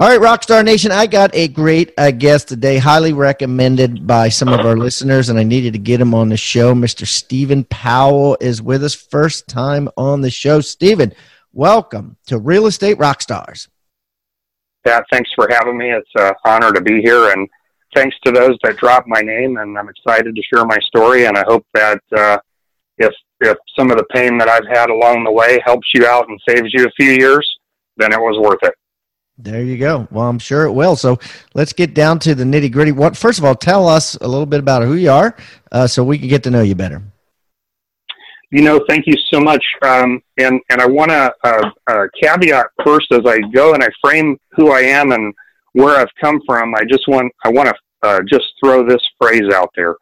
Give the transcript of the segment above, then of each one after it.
All right, Rockstar Nation, I got a great uh, guest today, highly recommended by some of our listeners, and I needed to get him on the show. Mr. Stephen Powell is with us, first time on the show. Stephen, welcome to Real Estate Rockstars. Pat, thanks for having me. It's an honor to be here, and thanks to those that dropped my name. And I'm excited to share my story, and I hope that uh, if if some of the pain that I've had along the way helps you out and saves you a few years, then it was worth it. There you go. Well, I'm sure it will. So let's get down to the nitty gritty. What first of all, tell us a little bit about who you are, uh, so we can get to know you better. You know, thank you so much. Um, and and I want to uh, uh, caveat first as I go and I frame who I am and where I've come from. I just want I want to uh, just throw this phrase out there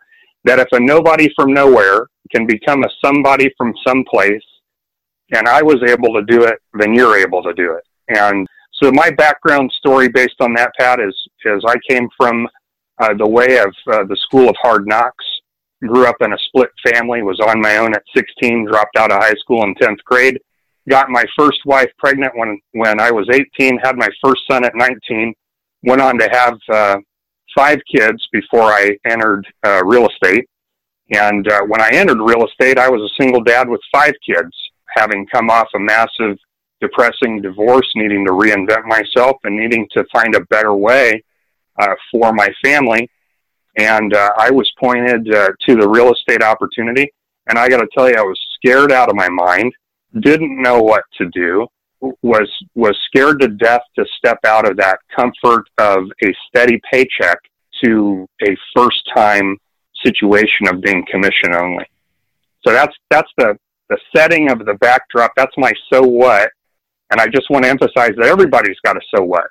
that if a nobody from nowhere can become a somebody from someplace, and I was able to do it, then you're able to do it. And so my background story based on that, Pat, is, is I came from uh, the way of uh, the school of hard knocks. Grew up in a split family, was on my own at 16, dropped out of high school in 10th grade. Got my first wife pregnant when, when I was 18, had my first son at 19, went on to have uh, five kids before I entered uh, real estate. And uh, when I entered real estate, I was a single dad with five kids, having come off a massive depressing divorce, needing to reinvent myself and needing to find a better way uh, for my family. And uh, I was pointed uh, to the real estate opportunity. And I got to tell you, I was scared out of my mind, didn't know what to do, was was scared to death to step out of that comfort of a steady paycheck to a first time situation of being commission only. So that's that's the the setting of the backdrop. That's my so what. And I just want to emphasize that everybody's got a so what.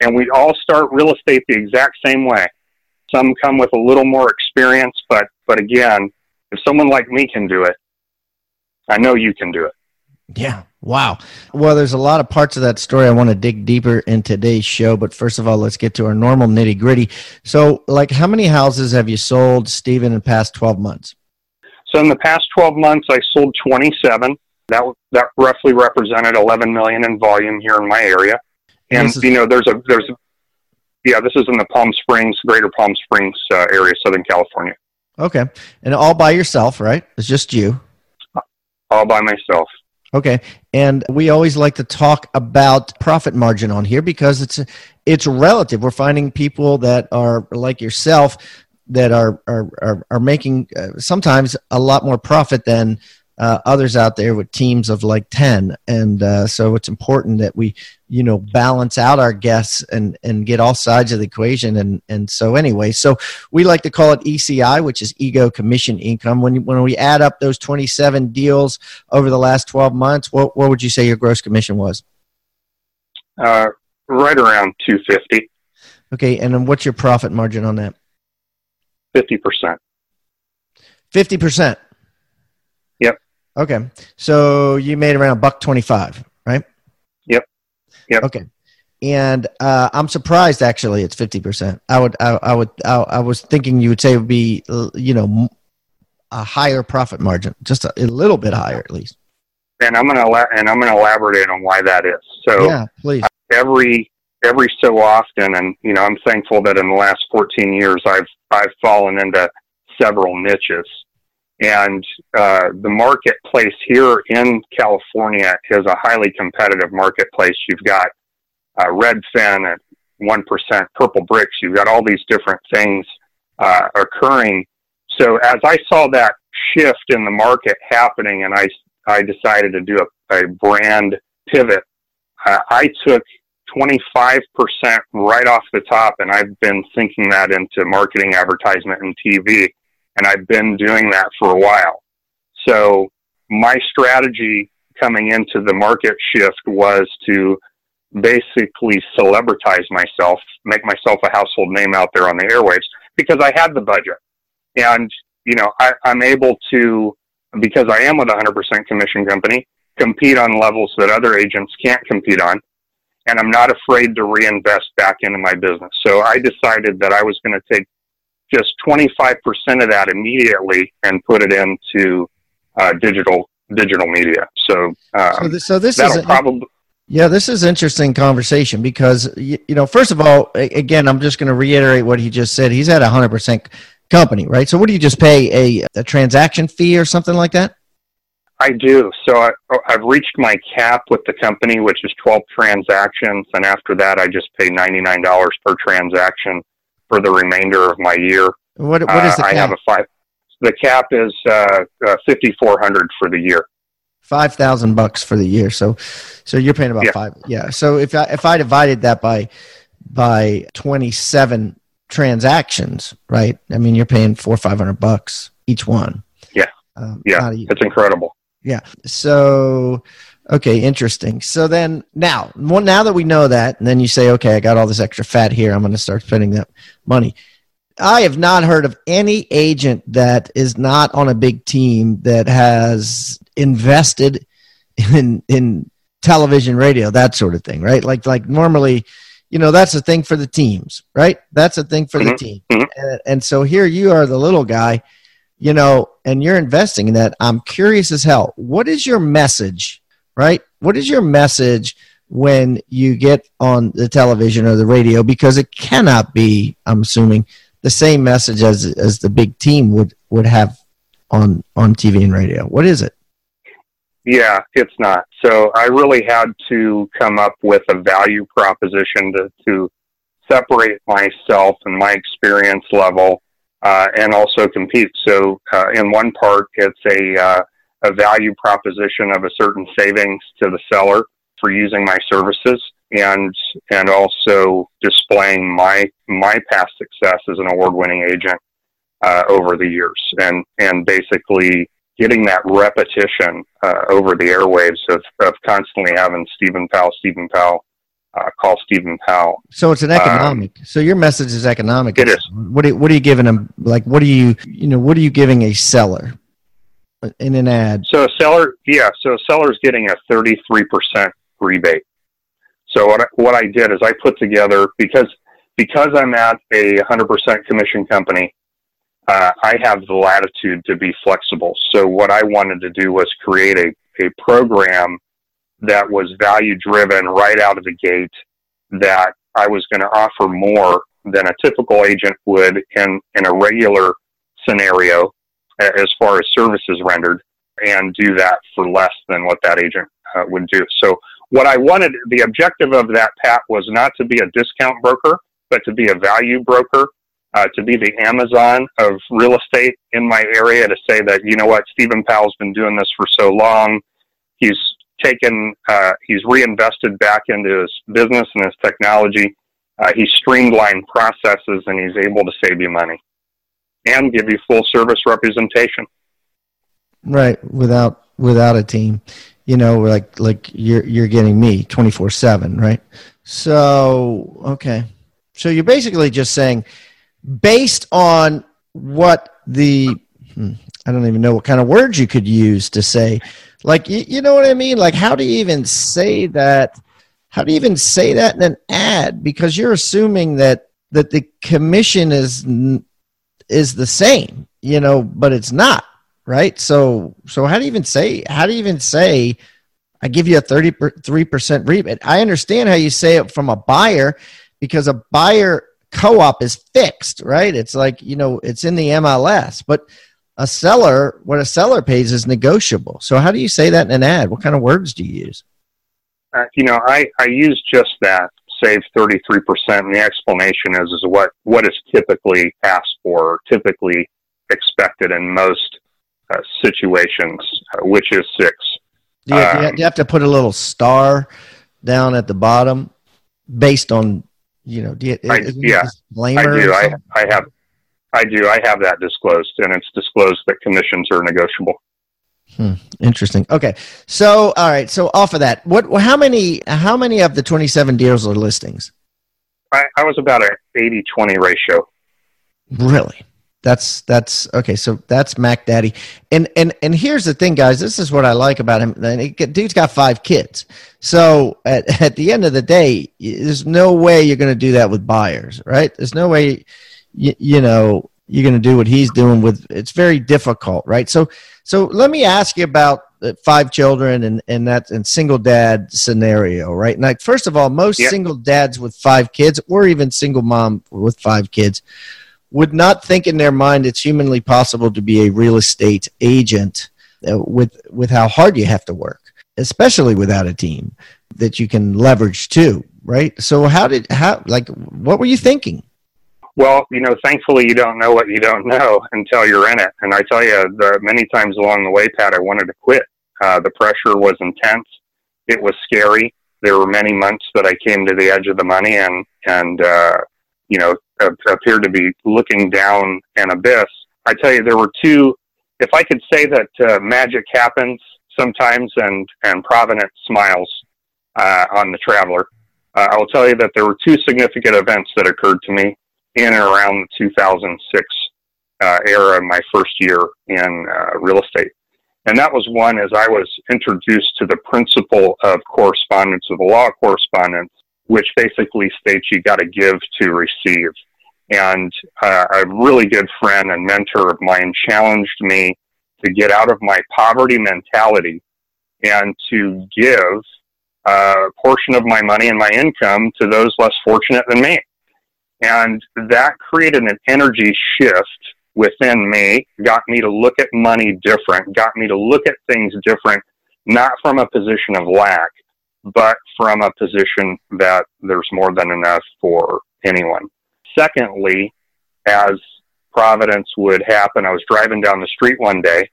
And we all start real estate the exact same way. Some come with a little more experience, but, but again, if someone like me can do it, I know you can do it. Yeah. Wow. Well, there's a lot of parts of that story I want to dig deeper in today's show. But first of all, let's get to our normal nitty gritty. So, like, how many houses have you sold, Stephen, in the past 12 months? So, in the past 12 months, I sold 27. That that roughly represented 11 million in volume here in my area. And is- you know, there's a there's yeah, this is in the Palm Springs, Greater Palm Springs uh, area, Southern California. Okay, and all by yourself, right? It's just you. All by myself. Okay, and we always like to talk about profit margin on here because it's it's relative. We're finding people that are like yourself that are are are, are making uh, sometimes a lot more profit than uh, others out there with teams of like 10 and uh, so it's important that we you know balance out our guests and and get all sides of the equation. And and so anyway so we like to call it eci which is ego commission income. When when we add up those 27 deals over the last 12 months what, what would you say your gross commission was? Uh, right around 250 okay and then what's your profit margin on that? 50% 50% Okay. So you made around a buck 25, right? Yep. Yep. Okay. And uh, I'm surprised actually it's 50%. I would, I, I would, I, I, was thinking you would say it would be, you know, a higher profit margin, just a, a little bit higher at least. And I'm going to, and I'm going to elaborate on why that is. So yeah, please. every, every so often, and, you know, I'm thankful that in the last 14 years, I've, I've fallen into several niches and uh, the marketplace here in California is a highly competitive marketplace. You've got uh, Redfin at 1%, Purple Bricks, you've got all these different things uh, occurring. So as I saw that shift in the market happening and I, I decided to do a, a brand pivot, uh, I took 25% right off the top and I've been sinking that into marketing, advertisement, and TV and I've been doing that for a while. So my strategy coming into the market shift was to basically celebritize myself, make myself a household name out there on the airwaves because I had the budget. And, you know, I, I'm able to, because I am with a 100% commission company, compete on levels that other agents can't compete on. And I'm not afraid to reinvest back into my business. So I decided that I was going to take just 25% of that immediately and put it into uh, digital digital media. So, um, so, this, so this is probably yeah, this is interesting conversation because you, you know, first of all, again, I'm just going to reiterate what he just said. He's at a hundred percent company, right? So, what do you just pay a, a transaction fee or something like that? I do. So I, I've reached my cap with the company, which is 12 transactions, and after that, I just pay $99 per transaction for the remainder of my year. What What is the uh, cap? I have a five. The cap is uh, uh, 5,400 for the year five thousand bucks for the year. So, so you're paying about yeah. five. Yeah. So if I if I divided that by by twenty seven transactions, right? I mean, you're paying four five hundred bucks each one. Yeah. Um, yeah. It's incredible. Yeah. So. Okay, interesting. So then now, well, now that we know that, and then you say, okay, I got all this extra fat here, I'm going to start spending that money. I have not heard of any agent that is not on a big team that has invested in in television, radio, that sort of thing, right? Like like normally, you know, that's a thing for the teams, right? That's a thing for mm-hmm. the team. Mm-hmm. And, and so here you are, the little guy, you know, and you're investing in that. I'm curious as hell. What is your message, right? What is your message? when you get on the television or the radio because it cannot be i'm assuming the same message as as the big team would would have on on TV and radio. What is it? Yeah, it's not. So I really had to come up with a value proposition to, to separate myself and my experience level uh, and also compete. So uh, in one part, it's a uh, a value proposition of a certain savings to the seller for using my services and and also displaying my my past success as an award-winning agent uh, over the years, and and basically getting that repetition uh, over the airwaves of, of constantly having Stephen Powell, Stephen Powell, uh, call Stephen Powell. So it's an economic. Um, so your message is economic. It is. What are, what are you giving them? Like, what are you, you know, what are you giving a seller in an ad? So a seller, yeah. So a seller's getting a 33% rebate. So what I, what I did is I put together because because I'm at a 100% commission company, uh, I have the latitude to be flexible. So what I wanted to do was create a, a program that was value driven right out of the gate that I was going to offer more than a typical agent would in, in a regular scenario as far as services rendered and do that for less than what that agent uh, would do. So what I wanted, the objective of that, Pat, was not to be a discount broker, but to be a value broker, uh, to be the Amazon of real estate in my area, to say that, you know what, Stephen Powell's been doing this for so long. He's taken, uh, he's reinvested back into his business and his technology. Uh, he's streamlined processes and he's able to save you money and give you full service representation. Right, without without a team you know like like you're you're getting me 24 7 right? So okay. So you're basically just saying based on what the hmm, i don't even know what kind of words you could use to say like you, you know what i mean? Like how do you even say that how do you even say that in an ad? Because you're assuming that that the commission is is the same you know but it's not right? So so how do you even say how do you even say I give you a 33% rebate? I understand how you say it from a buyer because a buyer co-op is fixed, right? It's like, you know, it's in the MLS, but a seller, what a seller pays is negotiable. So how do you say that in an ad? What kind of words do you use? Uh, you know, I, I use just that, save 33%. And the explanation is, is what, what is typically asked for, typically expected in most uh, situations, uh, which is six. Do you, um, do you, have to put a little star down at the bottom based on you know? Do you, I, yeah, I do. I, I have. I do. I have that disclosed, and it's disclosed that commissions are negotiable. Hmm, interesting. Okay, so all right. So off of that, what? How many? How many of the twenty-seven deals are listings? I, I was about a 80-20 ratio. Really? That's that's okay. So that's Mac Daddy, and and and here's the thing, guys. This is what I like about him. Dude's got five kids. So at at the end of the day, there's no way you're going to do that with buyers, right? There's no way, you, you know, you're going to do what he's doing with. It's very difficult, right? So so let me ask you about five children and and that and single dad scenario, right? Like first of all, most yep. single dads with five kids, or even single mom with five kids would not think in their mind it's humanly possible to be a real estate agent uh, with with how hard you have to work, especially without a team that you can leverage too, right? So how did how like what were you thinking? Well, you know, thankfully you don't know what you don't know until you're in it. And I tell you, the many times along the way, Pat, I wanted to quit. Uh, the pressure was intense. It was scary. There were many months that I came to the edge of the money and and uh, you know appeared to be looking down an abyss. I tell you, there were two. If I could say that uh, magic happens sometimes and and providence smiles uh, on the traveler, uh, I will tell you that there were two significant events that occurred to me in and around the 2006 uh, era, my first year in uh, real estate. And that was one as I was introduced to the principle of correspondence, of the law of correspondence, which basically states you got to give to receive. And uh, a really good friend and mentor of mine challenged me to get out of my poverty mentality and to give a portion of my money and my income to those less fortunate than me. And that created an energy shift within me, got me to look at money different, got me to look at things different, not from a position of lack, but from a position that there's more than enough for anyone. Secondly, as Providence would happen, I was driving down the street one day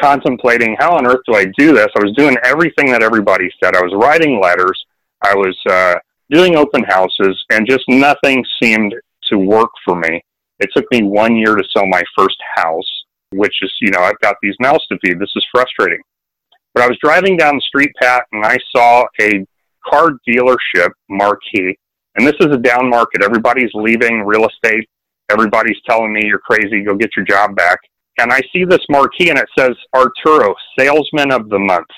contemplating how on earth do I do this? I was doing everything that everybody said. I was writing letters. I was uh, doing open houses, and just nothing seemed to work for me. It took me one year to sell my first house, which is, you know, I've got these mouths to feed. This is frustrating. But I was driving down the street, Pat, and I saw a car dealership marquee. And this is a down market. Everybody's leaving real estate. Everybody's telling me you're crazy. Go get your job back. And I see this marquee and it says Arturo, Salesman of the Month.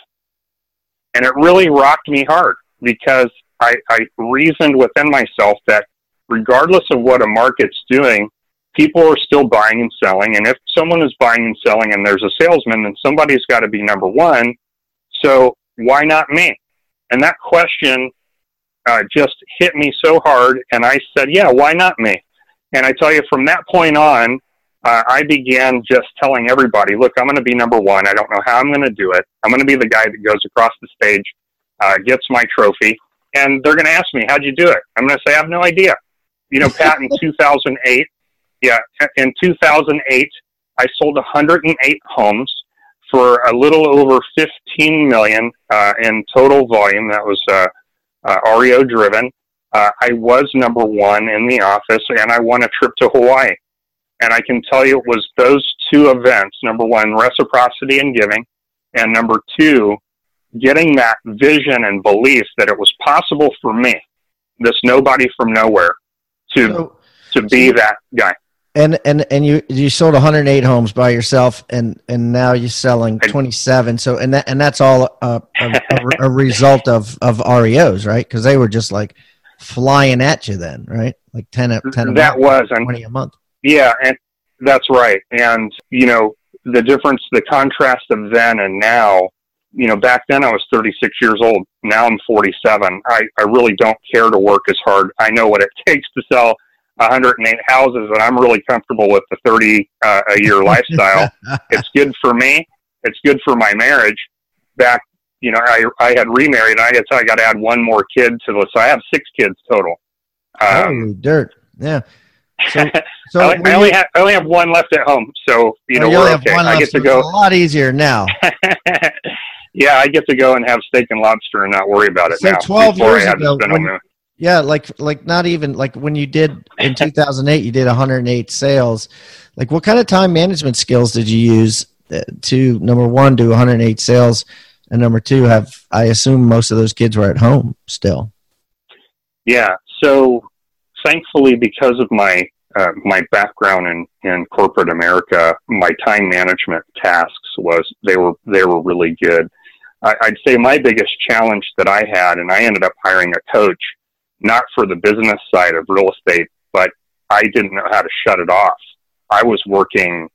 And it really rocked me hard because I, I reasoned within myself that regardless of what a market's doing, people are still buying and selling. And if someone is buying and selling and there's a salesman, then somebody's got to be number one. So why not me? And that question uh, just hit me so hard. And I said, yeah, why not me? And I tell you, from that point on, uh, I began just telling everybody, look, I'm going to be number one. I don't know how I'm going to do it. I'm going to be the guy that goes across the stage, uh, gets my trophy, and they're going to ask me, how'd you do it? I'm going to say, I have no idea. You know, Pat, in 2008, yeah, in 2008, I sold 108 homes for a little over 15 million uh, in total volume. That was uh, uh, REO driven. Uh, I was number one in the office, and I won a trip to Hawaii. And I can tell you, it was those two events: number one, reciprocity and giving, and number two, getting that vision and belief that it was possible for me, this nobody from nowhere, to so, to be so that guy. And and and you you sold 108 homes by yourself and and now you're selling 27 so and that and that's all a, a, a result of of reos right? Because they were just like flying at you then right? Like 10 10 that month, was 20 a month. Yeah and that's right. And you know the difference the contrast of then and now you know back then i was 36 years old now i'm 47 i i really don't care to work as hard i know what it takes to sell 108 houses, and I'm really comfortable with the 30 uh, a year lifestyle. it's good for me. It's good for my marriage. Back, you know, I I had remarried. And I guess I got to add one more kid to the. So I have six kids total. Um, oh, dirt! Yeah. So, so I, I only have I only have one left at home. So you know, we're okay. I get to go. a lot easier now. Yeah, I get to go and have steak and lobster and not worry about it so now. Twelve years ago, when, yeah, like like not even like when you did in 2008, you did 108 sales. Like, what kind of time management skills did you use uh, to number one do 108 sales, and number two have I assume most of those kids were at home still. Yeah. So thankfully, because of my uh, my background in, in corporate America, my time management tasks was they were they were really good. I'd say my biggest challenge that I had, and I ended up hiring a coach, not for the business side of real estate, but I didn't know how to shut it off. I was working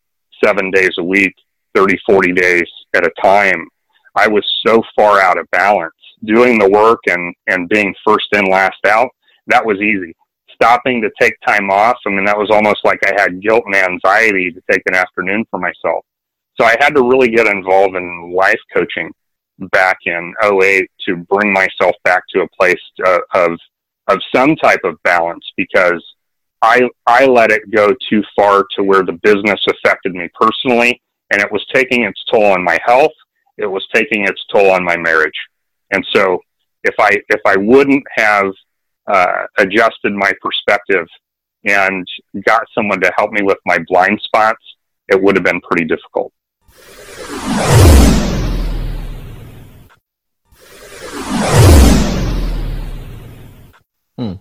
seven days a week, 30, 40 days at a time. I was so far out of balance. Doing the work and, and being first in, last out, that was easy. Stopping to take time off, I mean, that was almost like I had guilt and anxiety to take an afternoon for myself. So I had to really get involved in life coaching back in 08 to bring myself back to a place uh, of, of some type of balance because I, I let it go too far to where the business affected me personally and it was taking its toll on my health. It was taking its toll on my marriage. And so if I, if I wouldn't have uh, adjusted my perspective and got someone to help me with my blind spots, it would have been pretty difficult. Hmm.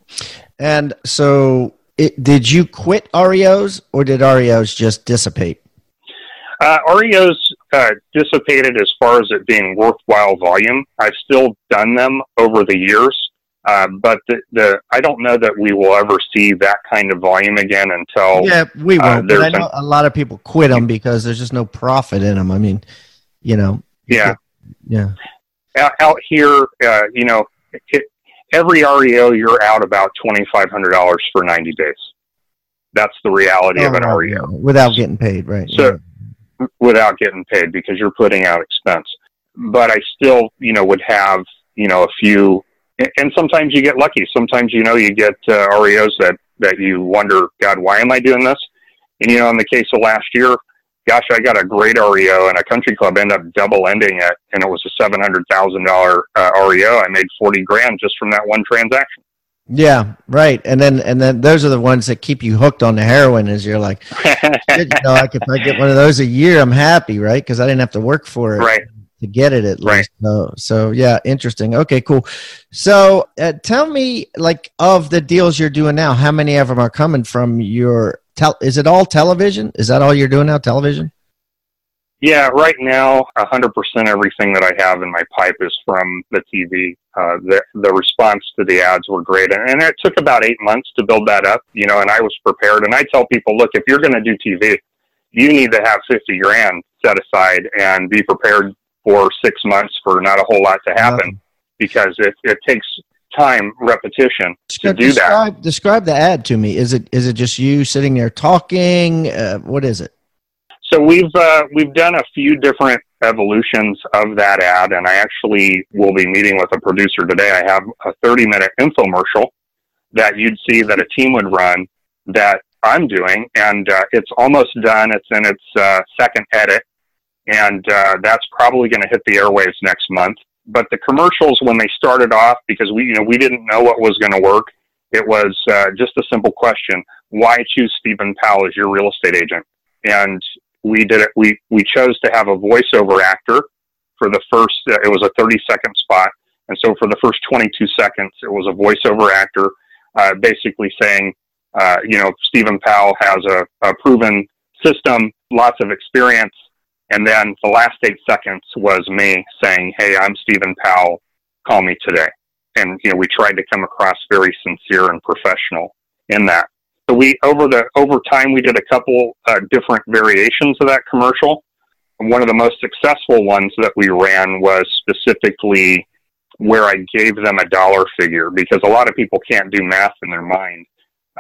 And so, it, did you quit REOs or did REOs just dissipate? Uh, REOs uh, dissipated as far as it being worthwhile volume. I've still done them over the years, uh, but the, the I don't know that we will ever see that kind of volume again until yeah we will. Uh, but I know a lot of people quit them because there's just no profit in them. I mean, you know. Yeah. Yeah. Out, out here, uh, you know, it, every REO you're out about twenty five hundred dollars for ninety days. That's the reality oh, of an REO without getting paid, right? So yeah. without getting paid because you're putting out expense. But I still, you know, would have you know a few, and sometimes you get lucky. Sometimes you know you get uh, REOs that that you wonder, God, why am I doing this? And you know, in the case of last year, gosh, I got a great REO and a country club end up double ending it, and it was a seven hundred thousand dollar uh, REO. I made forty grand just from that one transaction. Yeah, right. And then and then those are the ones that keep you hooked on the heroin. Is you're like, you know, like if I get one of those a year, I'm happy, right? Because I didn't have to work for it. Right. To get it at right. least. So, so yeah, interesting. Okay, cool. So, uh, tell me, like, of the deals you're doing now, how many of them are coming from your tel- is it all television? Is that all you're doing now, television? Yeah, right now, 100% everything that I have in my pipe is from the TV. Uh, the, the response to the ads were great. And, and it took about eight months to build that up, you know, and I was prepared. And I tell people, look, if you're going to do TV, you need to have 50 grand set aside and be prepared for six months for not a whole lot to happen because it, it takes time repetition to do describe, that. Describe the ad to me. Is it is it just you sitting there talking? Uh, what is it? So we've uh, we've done a few different evolutions of that ad, and I actually will be meeting with a producer today. I have a 30 minute infomercial that you'd see that a team would run that I'm doing, and uh, it's almost done. It's in its uh, second edit, and uh, that's probably going to hit the airwaves next month but the commercials when they started off because we you know we didn't know what was going to work it was uh, just a simple question why choose stephen powell as your real estate agent? And we did it we we chose to have a voiceover actor for the first uh, it was a 30 second spot and so for the first 22 seconds it was a voiceover actor uh, basically saying uh, you know stephen powell has a, a proven system lots of experience and then the last eight seconds was me saying, Hey, I'm Stephen Powell. Call me today. And, you know, we tried to come across very sincere and professional in that. So we, over the, over time, we did a couple uh, different variations of that commercial. One of the most successful ones that we ran was specifically where I gave them a dollar figure because a lot of people can't do math in their mind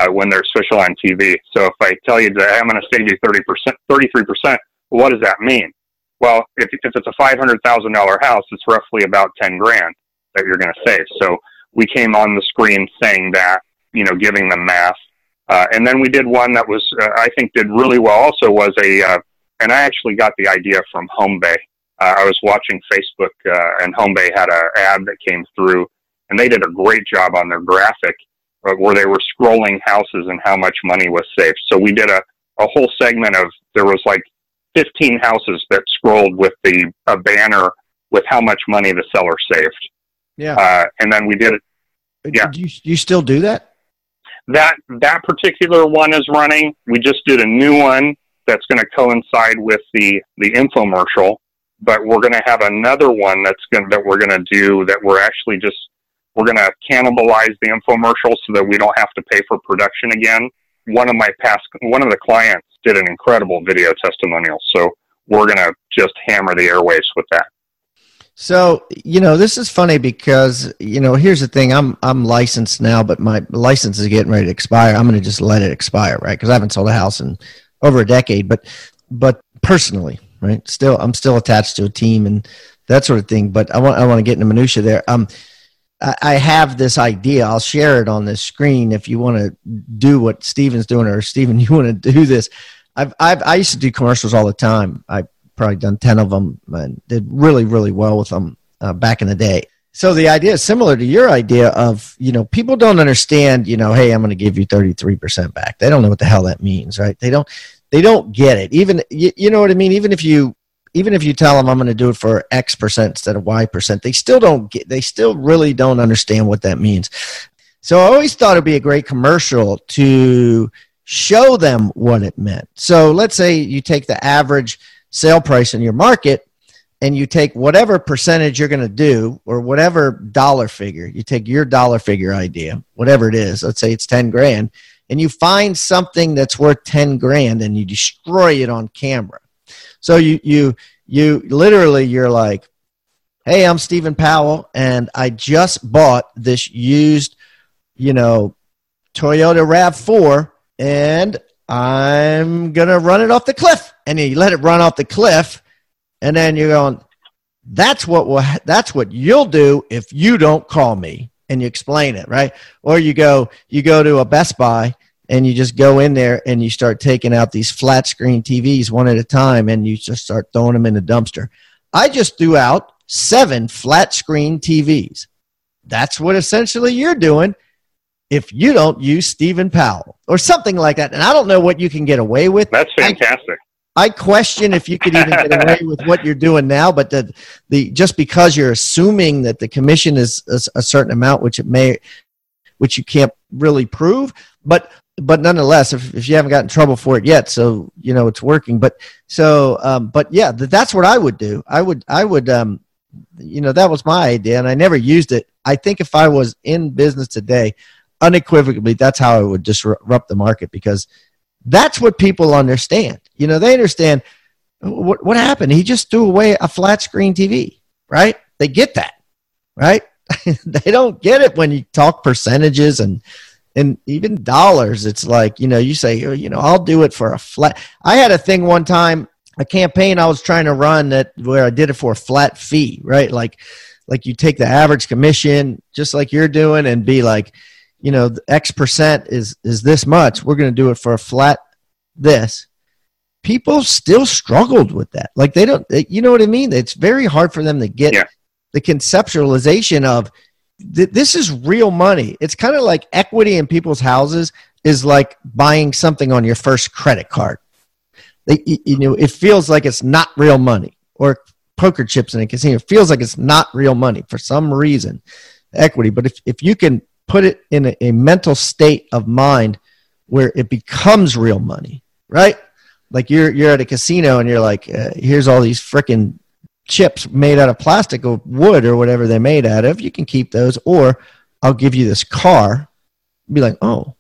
uh, when they're special on TV. So if I tell you that I'm going to save you 30%, 33%, what does that mean? Well, if, if it's a $500,000 house, it's roughly about 10 grand that you're going to save. So we came on the screen saying that, you know, giving them math. Uh, and then we did one that was, uh, I think did really well also was a, uh, and I actually got the idea from HomeBay. Uh, I was watching Facebook uh, and HomeBay had an ad that came through and they did a great job on their graphic uh, where they were scrolling houses and how much money was saved. So we did a, a whole segment of, there was like 15 houses that scrolled with the a banner with how much money the seller saved. Yeah. Uh, and then we did it. Yeah. Do you, do you still do that? That that particular one is running. We just did a new one that's going to coincide with the the infomercial, but we're going to have another one that's going that we're going to do that we're actually just we're going to cannibalize the infomercial so that we don't have to pay for production again. One of my past one of the clients did an incredible video testimonial, so we're going to just hammer the airways with that. So, you know, this is funny because, you know, here's the thing. I'm I'm licensed now, but my license is getting ready to expire. I'm going to just let it expire, right? Cuz I haven't sold a house in over a decade, but but personally, right? Still I'm still attached to a team and that sort of thing, but I want I want to get into minutia there. Um I, have this idea. I'll share it on this screen if you want to do what Stephen's doing or Stephen you want to do this. I've, I've I used to do commercials all the time. I've probably done 10 of them and did really, really well with them uh, back in the day. So the idea is similar to your idea of, you know, people don't understand, you know, hey, I'm going to give you 33% back. They don't know what the hell that means, right? They don't, they don't get it. Even, you, you know what I mean? Even if you, even if you tell them I'm going to do it for X percent instead of Y percent, they still don't get, they still really don't understand what that means. So I always thought it'd be a great commercial to show them what it meant. So let's say you take the average sale price in your market and you take whatever percentage you're going to do or whatever dollar figure you take your dollar figure idea whatever it is let's say it's 10 grand and you find something that's worth 10 grand and you destroy it on camera so you you you literally you're like hey i'm stephen powell and i just bought this used you know toyota rav4 and I'm gonna run it off the cliff, and you let it run off the cliff, and then you're going, that's what will, that's what you'll do if you don't call me, and you explain it, right? Or you go, you go to a Best Buy, and you just go in there and you start taking out these flat screen TVs one at a time, and you just start throwing them in the dumpster. I just threw out seven flat screen TVs. That's what essentially you're doing if you don't use Stephen Powell or something like that. And I don't know what you can get away with. That's fantastic. I, I question if you could even get away with what you're doing now, but the, the just because you're assuming that the commission is a, a certain amount, which it may, which you can't really prove, but but nonetheless, if, if you haven't gotten trouble for it yet, so you know it's working. But so, um, but yeah, that's what I would do. I would, I would, um, you know, that was my idea, and I never used it. I think if I was in business today, unequivocally, that's how I would disrupt the market because that's what people understand. You know, they understand what, what happened. He just threw away a flat screen TV, right? They get that, right? they don't get it when you talk percentages and and even dollars. It's like you know, you say, oh, you know, I'll do it for a flat. I had a thing one time, a campaign I was trying to run that where I did it for a flat fee, right? Like, like you take the average commission, just like you're doing, and be like, you know, X percent is is this much. We're going to do it for a flat this. People still struggled with that. Like they don't, you know what I mean? It's very hard for them to get yeah. the conceptualization of th- this is real money. It's kind of like equity in people's houses is like buying something on your first credit card. They, you know, it feels like it's not real money or poker chips in a casino. It feels like it's not real money for some reason, equity. But if, if you can put it in a, a mental state of mind where it becomes real money, right? Like you're you're at a casino and you're like, uh, here's all these freaking chips made out of plastic or wood or whatever they're made out of. You can keep those, or I'll give you this car. Be like, oh,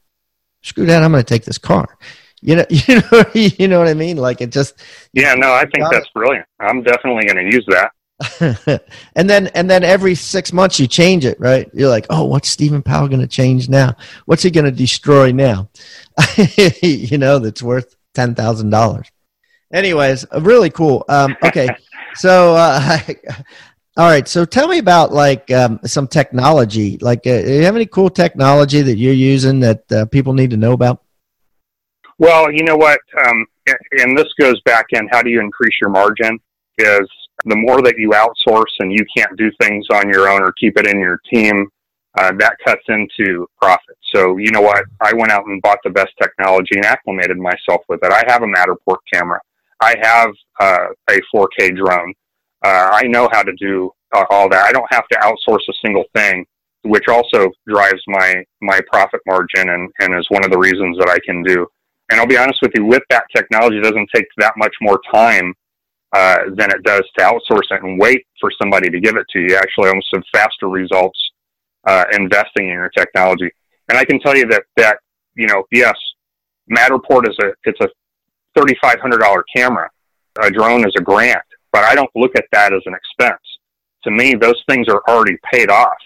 screw that! I'm going to take this car. You know, you know, you know what I mean? Like it just. Yeah, no, I think that's brilliant. I'm definitely going to use that. and then and then every six months you change it, right? You're like, oh, what's Stephen Powell going to change now? What's he going to destroy now? you know, that's worth ten thousand dollars. Anyways, really cool. Um, okay, so uh, all right, so tell me about like um, some technology. Like, uh, do you have any cool technology that you're using that uh, people need to know about? Well, you know what, um, and this goes back in how do you increase your margin? Is the more that you outsource and you can't do things on your own or keep it in your team, uh, that cuts into profit. So, you know what? I went out and bought the best technology and acclimated myself with it. I have a Matterport camera. I have uh, a 4K drone. Uh, I know how to do uh, all that. I don't have to outsource a single thing, which also drives my my profit margin and and is one of the reasons that I can do. And I'll be honest with you, with that technology, it doesn't take that much more time uh, than it does to outsource it and wait for somebody to give it to you. Actually, almost have faster results uh, investing in your technology. And I can tell you that that you know, yes, Matterport is a it's a thirty five hundred dollar camera. A drone is a grant, but I don't look at that as an expense. To me, those things are already paid off.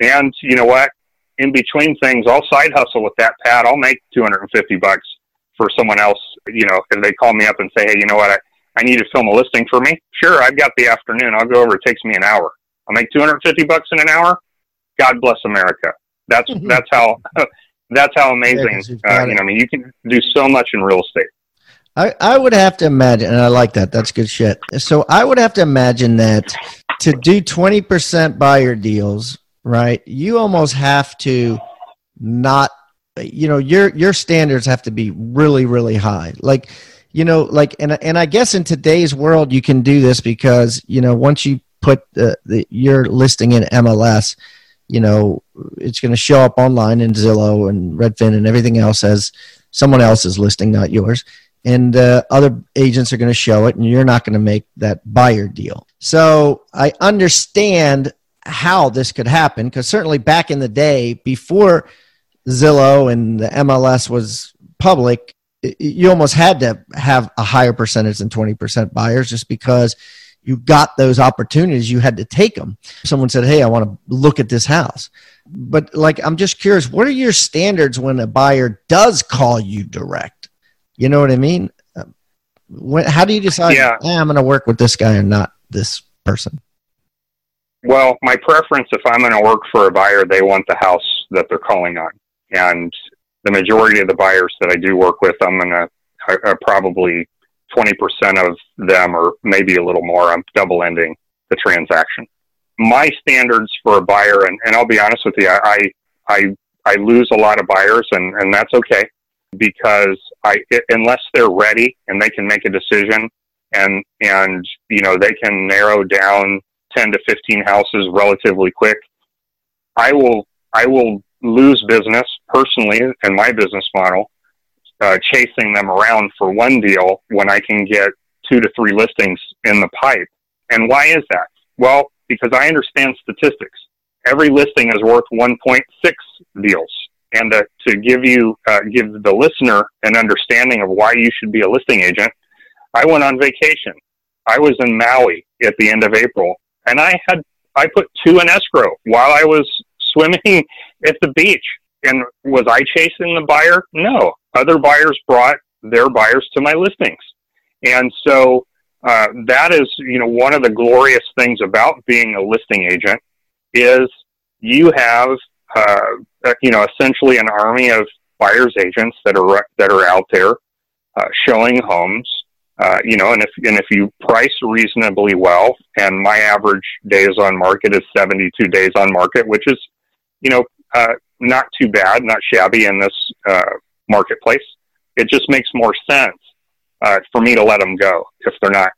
And you know what? In between things, I'll side hustle with that pad. I'll make two hundred and fifty bucks for someone else. You know, if they call me up and say, "Hey, you know what? I, I need to film a listing for me." Sure, I've got the afternoon. I'll go over. It takes me an hour. I'll make two hundred and fifty bucks in an hour. God bless America. That's mm-hmm. that's how that's how amazing. Uh, you know, I mean, you can do so much in real estate. I, I would have to imagine, and I like that. That's good shit. So I would have to imagine that to do 20% buyer deals, right? You almost have to not, you know, your, your standards have to be really, really high. Like, you know, like, and, and I guess in today's world, you can do this because, you know, once you put the, the your listing in MLS, you know, it's going to show up online in Zillow and Redfin and everything else as someone else's listing, not yours. And uh, other agents are going to show it, and you're not going to make that buyer deal. So I understand how this could happen because certainly back in the day, before Zillow and the MLS was public, you almost had to have a higher percentage than 20% buyers just because you got those opportunities, you had to take them. Someone said, Hey, I want to look at this house. But like, I'm just curious, what are your standards when a buyer does call you direct? You know what I mean? When, how do you decide, yeah. I'm going to work with this guy and not this person? Well, my preference, if I'm going to work for a buyer, they want the house that they're calling on. And the majority of the buyers that I do work with, I'm going to uh, probably 20% of them, or maybe a little more, I'm double ending the transaction. My standards for a buyer, and, and I'll be honest with you, I, I, I lose a lot of buyers, and, and that's okay because I, unless they're ready and they can make a decision and, and, you know, they can narrow down 10 to 15 houses relatively quick, I will, I will lose business personally and my business model uh, chasing them around for one deal when I can get two to three listings in the pipe. And why is that? Well, because I understand statistics. Every listing is worth 1.6 deals. And uh, to give you, uh, give the listener an understanding of why you should be a listing agent, I went on vacation. I was in Maui at the end of April, and I had I put two in escrow while I was swimming at the beach. And was I chasing the buyer? No, other buyers brought their buyers to my listings. And so uh, that is, you know, one of the glorious things about being a listing agent is you have, uh, uh you know, essentially an army of buyers agents that are that are out there uh, showing homes. Uh, you know, and if and if you price reasonably well, and my average days on market is 72 days on market, which is, you know, uh, not too bad, not shabby in this uh, marketplace. It just makes more sense uh, for me to let them go if they're not,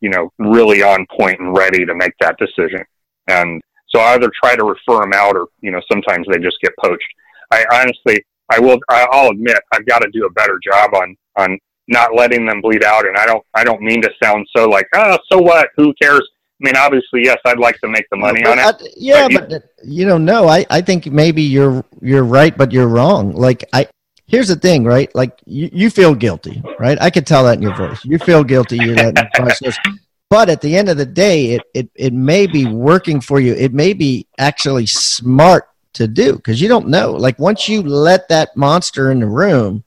you know, really on point and ready to make that decision. And so I either try to refer them out or, you know, sometimes they just get poached. I honestly, I will, I'll admit, I've got to do a better job on, on not letting them bleed out. And I don't, I don't mean to sound so like, oh, so what? Who cares? I mean, obviously, yes, I'd like to make the money no, on it. I, yeah, but, but you know, no, I, I think maybe you're you're right, but you're wrong. Like I, here's the thing, right? Like you, you feel guilty, right? I could tell that in your voice. You feel guilty. You're letting process. But at the end of the day, it, it, it may be working for you. It may be actually smart to do because you don't know. Like once you let that monster in the room,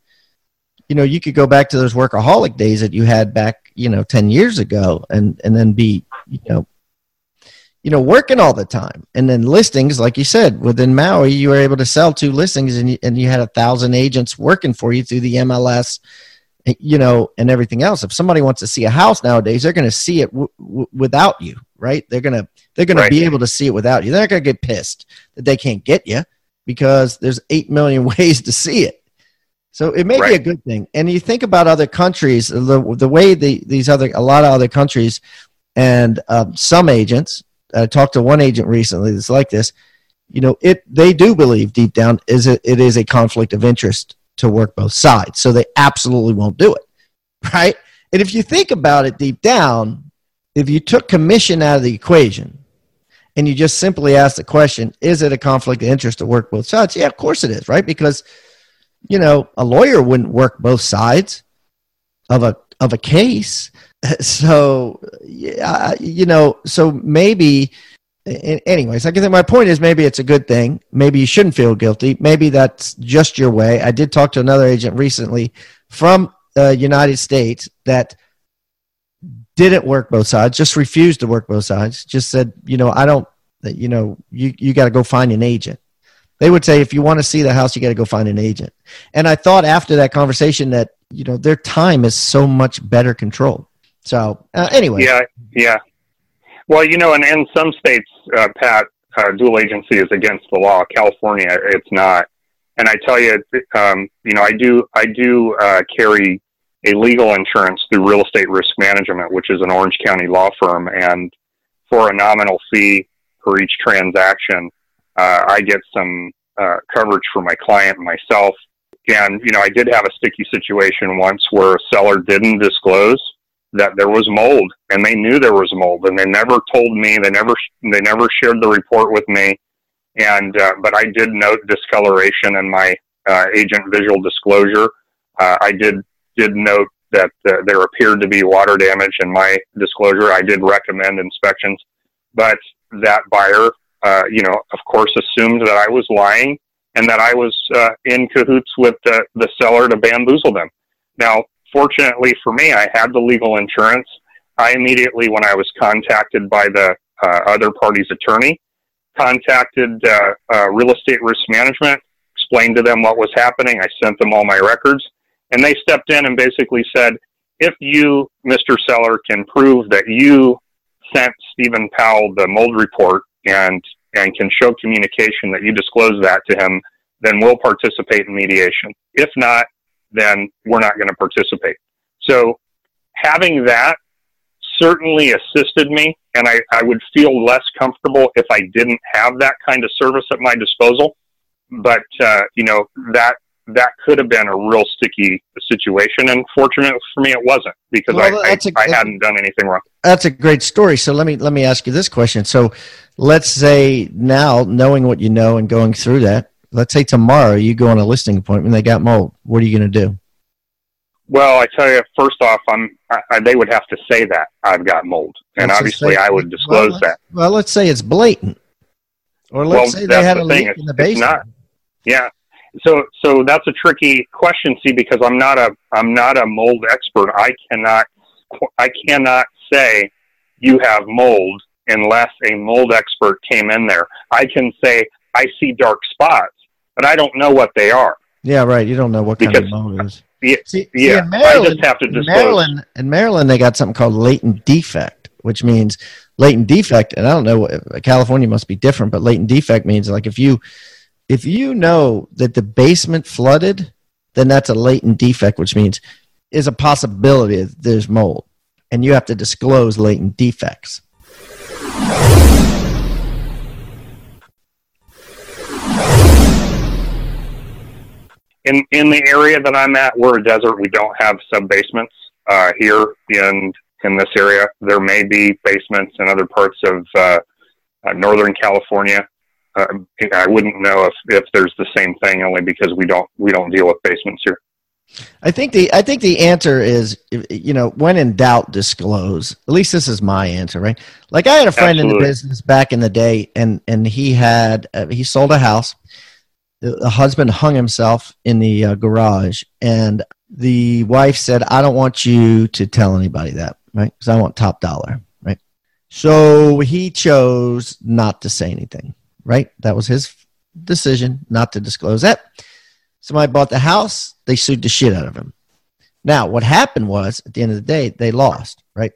you know, you could go back to those workaholic days that you had back, you know, 10 years ago and, and then be, you know, you know, working all the time. And then listings, like you said, within Maui, you were able to sell two listings and you, and you had a thousand agents working for you through the MLS, you know, and everything else. If somebody wants to see a house nowadays, they're going to see it w- w- without you, right? They're going to, they're going right. to be able to see it without you. They're not going to get pissed that they can't get you because there's 8 million ways to see it. So it may right. be a good thing. And you think about other countries, the, the way the, these other, a lot of other countries and um, some agents, I talked to one agent recently that's like this, you know, it, they do believe deep down is it, it is a conflict of interest to work both sides. So they absolutely won't do it. Right. And if you think about it deep down, if you took commission out of the equation and you just simply ask the question, is it a conflict of interest to work both sides? Yeah, of course it is, right? Because you know, a lawyer wouldn't work both sides of a of a case. So, yeah, you know, so maybe anyways, I think my point is maybe it's a good thing. Maybe you shouldn't feel guilty. Maybe that's just your way. I did talk to another agent recently from the United States that didn't work both sides, just refused to work both sides. Just said, you know, I don't, you know, you you got to go find an agent. They would say, if you want to see the house, you got to go find an agent. And I thought after that conversation that, you know, their time is so much better controlled. So, uh, anyway. Yeah, yeah. Well, you know, and in some states, uh, Pat, uh, dual agency is against the law. California, it's not. And I tell you, um, you know, I do, I do uh, carry a legal insurance through Real Estate Risk Management, which is an Orange County law firm, and for a nominal fee for each transaction, uh, I get some uh, coverage for my client and myself. And, you know, I did have a sticky situation once where a seller didn't disclose that there was mold and they knew there was mold and they never told me, they never, they never shared the report with me. And, uh, but I did note discoloration in my, uh, agent visual disclosure. Uh, I did, did note that uh, there appeared to be water damage in my disclosure. I did recommend inspections, but that buyer uh, you know, of course, assumed that I was lying and that I was uh, in cahoots with the, the seller to bamboozle them. Now, fortunately for me, I had the legal insurance. I immediately, when I was contacted by the uh, other party's attorney, contacted uh, uh, real estate risk management, explained to them what was happening. I sent them all my records, and they stepped in and basically said, if you, Mr. Seller, can prove that you sent Stephen Powell the mold report and and can show communication that you disclose that to him, then we'll participate in mediation. If not, then we're not going to participate. So having that certainly assisted me, and I, I would feel less comfortable if I didn't have that kind of service at my disposal. But uh, you know that that could have been a real sticky situation. And fortunately for me, it wasn't because well, I, I, a, I hadn't done anything wrong. That's a great story. So let me let me ask you this question. So let's say now, knowing what you know and going through that, let's say tomorrow you go on a listing appointment, they got mold. What are you going to do? Well, I tell you, first off, I'm. I, they would have to say that I've got mold, and let's obviously, say, I would disclose well, that. Well, let's say it's blatant, or let's well, say they had the a leak in the basement. Not, yeah, so so that's a tricky question see because i'm not a i'm not a mold expert i cannot i cannot say you have mold unless a mold expert came in there i can say i see dark spots but i don't know what they are yeah right you don't know what because, kind of mold is yeah, see, yeah see, in Maryland, i just have to disclose. In Maryland, in Maryland they got something called latent defect which means latent defect and i don't know california must be different but latent defect means like if you if you know that the basement flooded, then that's a latent defect, which means is a possibility that there's mold, and you have to disclose latent defects. In in the area that I'm at, we're a desert. We don't have sub basements uh, here in in this area. There may be basements in other parts of uh, uh, Northern California uh, I wouldn't know if, if there's the same thing only because we don't we don't deal with basements here. I think the I think the answer is you know when in doubt disclose. At least this is my answer, right? Like I had a friend Absolutely. in the business back in the day, and and he had uh, he sold a house. The, husband hung himself in the uh, garage, and the wife said, "I don't want you to tell anybody that, right? Because I want top dollar, right?" So he chose not to say anything right? That was his decision not to disclose that. Somebody bought the house, they sued the shit out of him. Now, what happened was at the end of the day, they lost, right?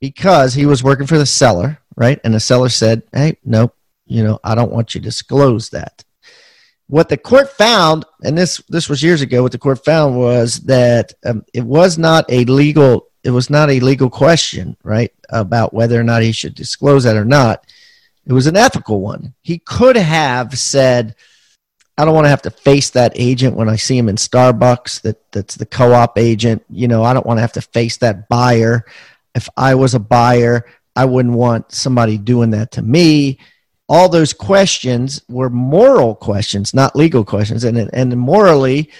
Because he was working for the seller, right? And the seller said, hey, nope, you know, I don't want you to disclose that. What the court found, and this this was years ago, what the court found was that um, it was not a legal it was not a legal question, right, about whether or not he should disclose that or not. It was an ethical one. He could have said, I don't want to have to face that agent when I see him in Starbucks, that, that's the co op agent. You know, I don't want to have to face that buyer. If I was a buyer, I wouldn't want somebody doing that to me all those questions were moral questions, not legal questions. And, and morally,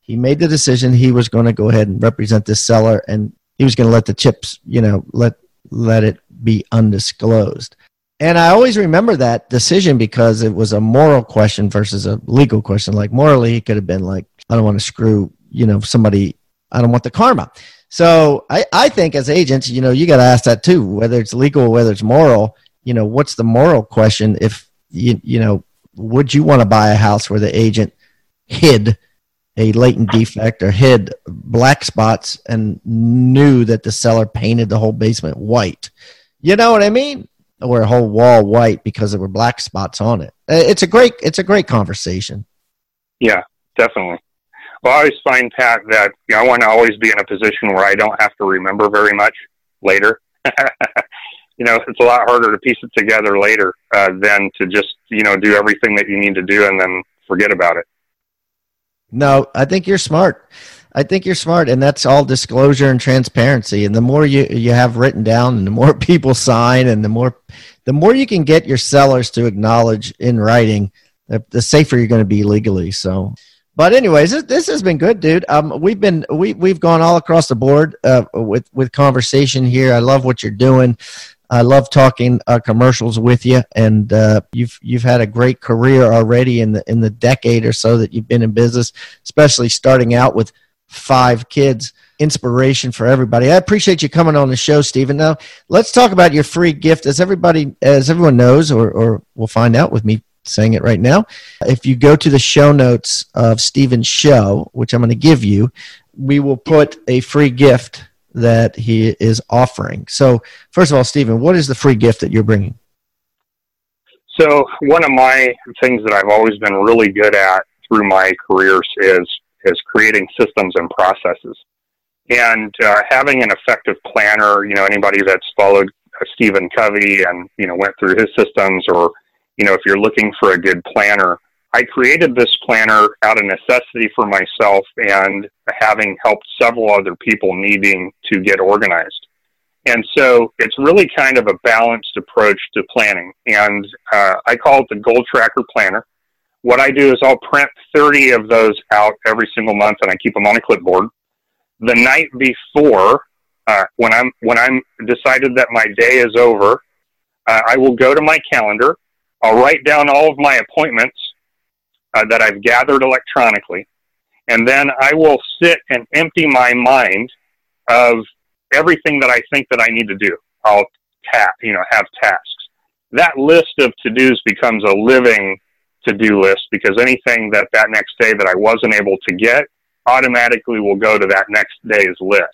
he made the decision he was going to go ahead and represent this seller and he was going to let the chips, you know, let, let it be undisclosed. And I always remember that decision because it was a moral question versus a legal question. Like morally, he could have been like, I don't want to screw, you know, somebody, I don't want the karma. So I, I think as agents, you know, you got to ask that too, whether it's legal, whether it's moral you know, what's the moral question if you you know, would you want to buy a house where the agent hid a latent defect or hid black spots and knew that the seller painted the whole basement white? You know what I mean? Or a whole wall white because there were black spots on it. Uh, it's a great it's a great conversation. Yeah, definitely. Well, I always find Pat that you know, I want to always be in a position where I don't have to remember very much later. you know, it's a lot harder to piece it together later uh, than to just, you know, do everything that you need to do and then forget about it. No, I think you're smart. I think you're smart, and that's all disclosure and transparency. And the more you you have written down, and the more people sign, and the more the more you can get your sellers to acknowledge in writing, the, the safer you're going to be legally. So, but anyways, this, this has been good, dude. Um, we've been we we've gone all across the board uh, with with conversation here. I love what you're doing. I love talking uh, commercials with you, and uh, you've you've had a great career already in the in the decade or so that you've been in business, especially starting out with five kids. Inspiration for everybody. I appreciate you coming on the show, Stephen. Now let's talk about your free gift. As everybody, as everyone knows, or or will find out with me saying it right now. If you go to the show notes of Stephen's show, which I'm going to give you, we will put a free gift that he is offering. So, first of all, Stephen, what is the free gift that you're bringing? So, one of my things that I've always been really good at through my careers is is creating systems and processes, and uh, having an effective planner. You know, anybody that's followed uh, Stephen Covey and you know went through his systems, or you know, if you're looking for a good planner, I created this planner out of necessity for myself and having helped several other people needing to get organized. And so it's really kind of a balanced approach to planning. And uh, I call it the Goal Tracker Planner. What I do is I'll print 30 of those out every single month and I keep them on a clipboard. The night before, uh, when I'm when I'm decided that my day is over, uh, I will go to my calendar. I'll write down all of my appointments uh, that I've gathered electronically, and then I will sit and empty my mind of everything that I think that I need to do. I'll tap, you know, have tasks. That list of to dos becomes a living to do list because anything that that next day that I wasn't able to get automatically will go to that next day's list.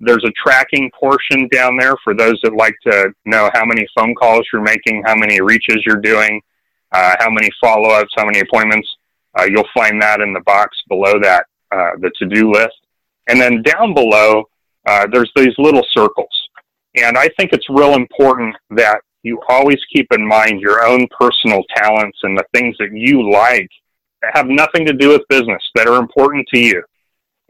There's a tracking portion down there for those that like to know how many phone calls you're making, how many reaches you're doing, uh, how many follow ups, how many appointments. Uh, you'll find that in the box below that, uh, the to do list. And then down below, uh, there's these little circles. And I think it's real important that you always keep in mind your own personal talents and the things that you like that have nothing to do with business that are important to you.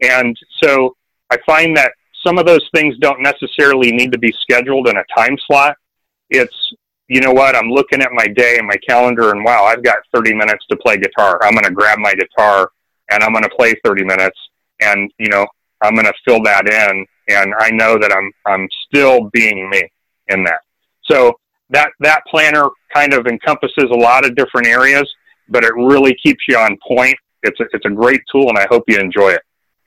And so I find that some of those things don't necessarily need to be scheduled in a time slot. It's you know what? I'm looking at my day and my calendar, and wow, I've got 30 minutes to play guitar. I'm going to grab my guitar and I'm going to play 30 minutes, and you know, I'm going to fill that in, and I know that I'm I'm still being me in that. So that that planner kind of encompasses a lot of different areas, but it really keeps you on point. It's a, it's a great tool, and I hope you enjoy it.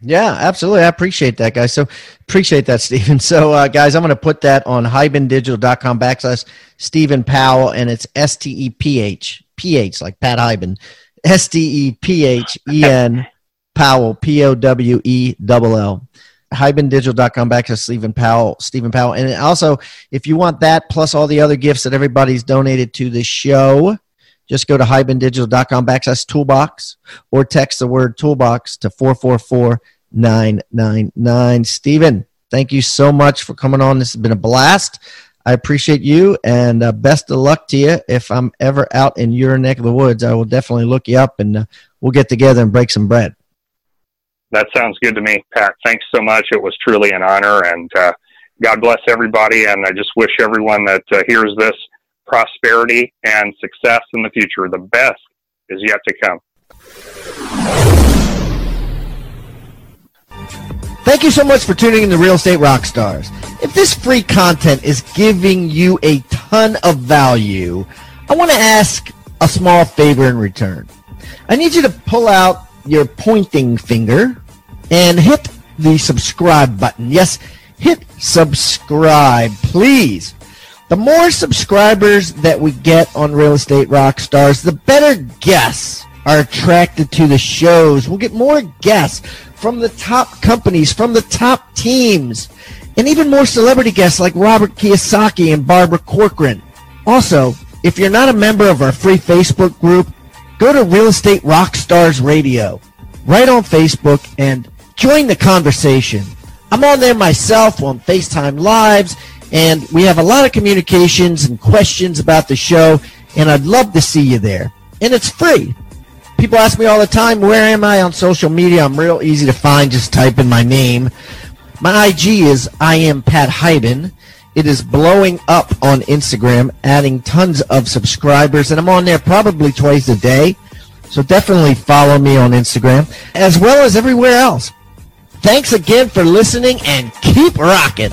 Yeah, absolutely. I appreciate that, guys. So appreciate that, Stephen. So, uh, guys, I'm going to put that on hibandigital.com backslash Stephen Powell, and it's S T E P H, P H, like Pat Hiban, S T E P H E N Powell, P O W E L L. Hibandigital.com backslash Stephen Powell, Stephen Powell. And also, if you want that plus all the other gifts that everybody's donated to the show, just go to hibandigital.com backslash toolbox or text the word toolbox to 444 999. Stephen, thank you so much for coming on. This has been a blast. I appreciate you and uh, best of luck to you. If I'm ever out in your neck of the woods, I will definitely look you up and uh, we'll get together and break some bread. That sounds good to me, Pat. Thanks so much. It was truly an honor and uh, God bless everybody. And I just wish everyone that uh, hears this prosperity and success in the future. The best is yet to come. Thank you so much for tuning in to Real Estate Rockstars. If this free content is giving you a ton of value, I want to ask a small favor in return. I need you to pull out your pointing finger and hit the subscribe button. Yes, hit subscribe, please. The more subscribers that we get on Real Estate Rockstars, the better guests are attracted to the shows. We'll get more guests from the top companies, from the top teams, and even more celebrity guests like Robert Kiyosaki and Barbara Corcoran. Also, if you're not a member of our free Facebook group, go to Real Estate Rockstars Radio right on Facebook and join the conversation. I'm on there myself on FaceTime Lives and we have a lot of communications and questions about the show, and I'd love to see you there. And it's free. People ask me all the time, where am I on social media? I'm real easy to find. Just type in my name. My IG is I am Pat Hiban. It is blowing up on Instagram, adding tons of subscribers, and I'm on there probably twice a day. So definitely follow me on Instagram, as well as everywhere else. Thanks again for listening and keep rocking.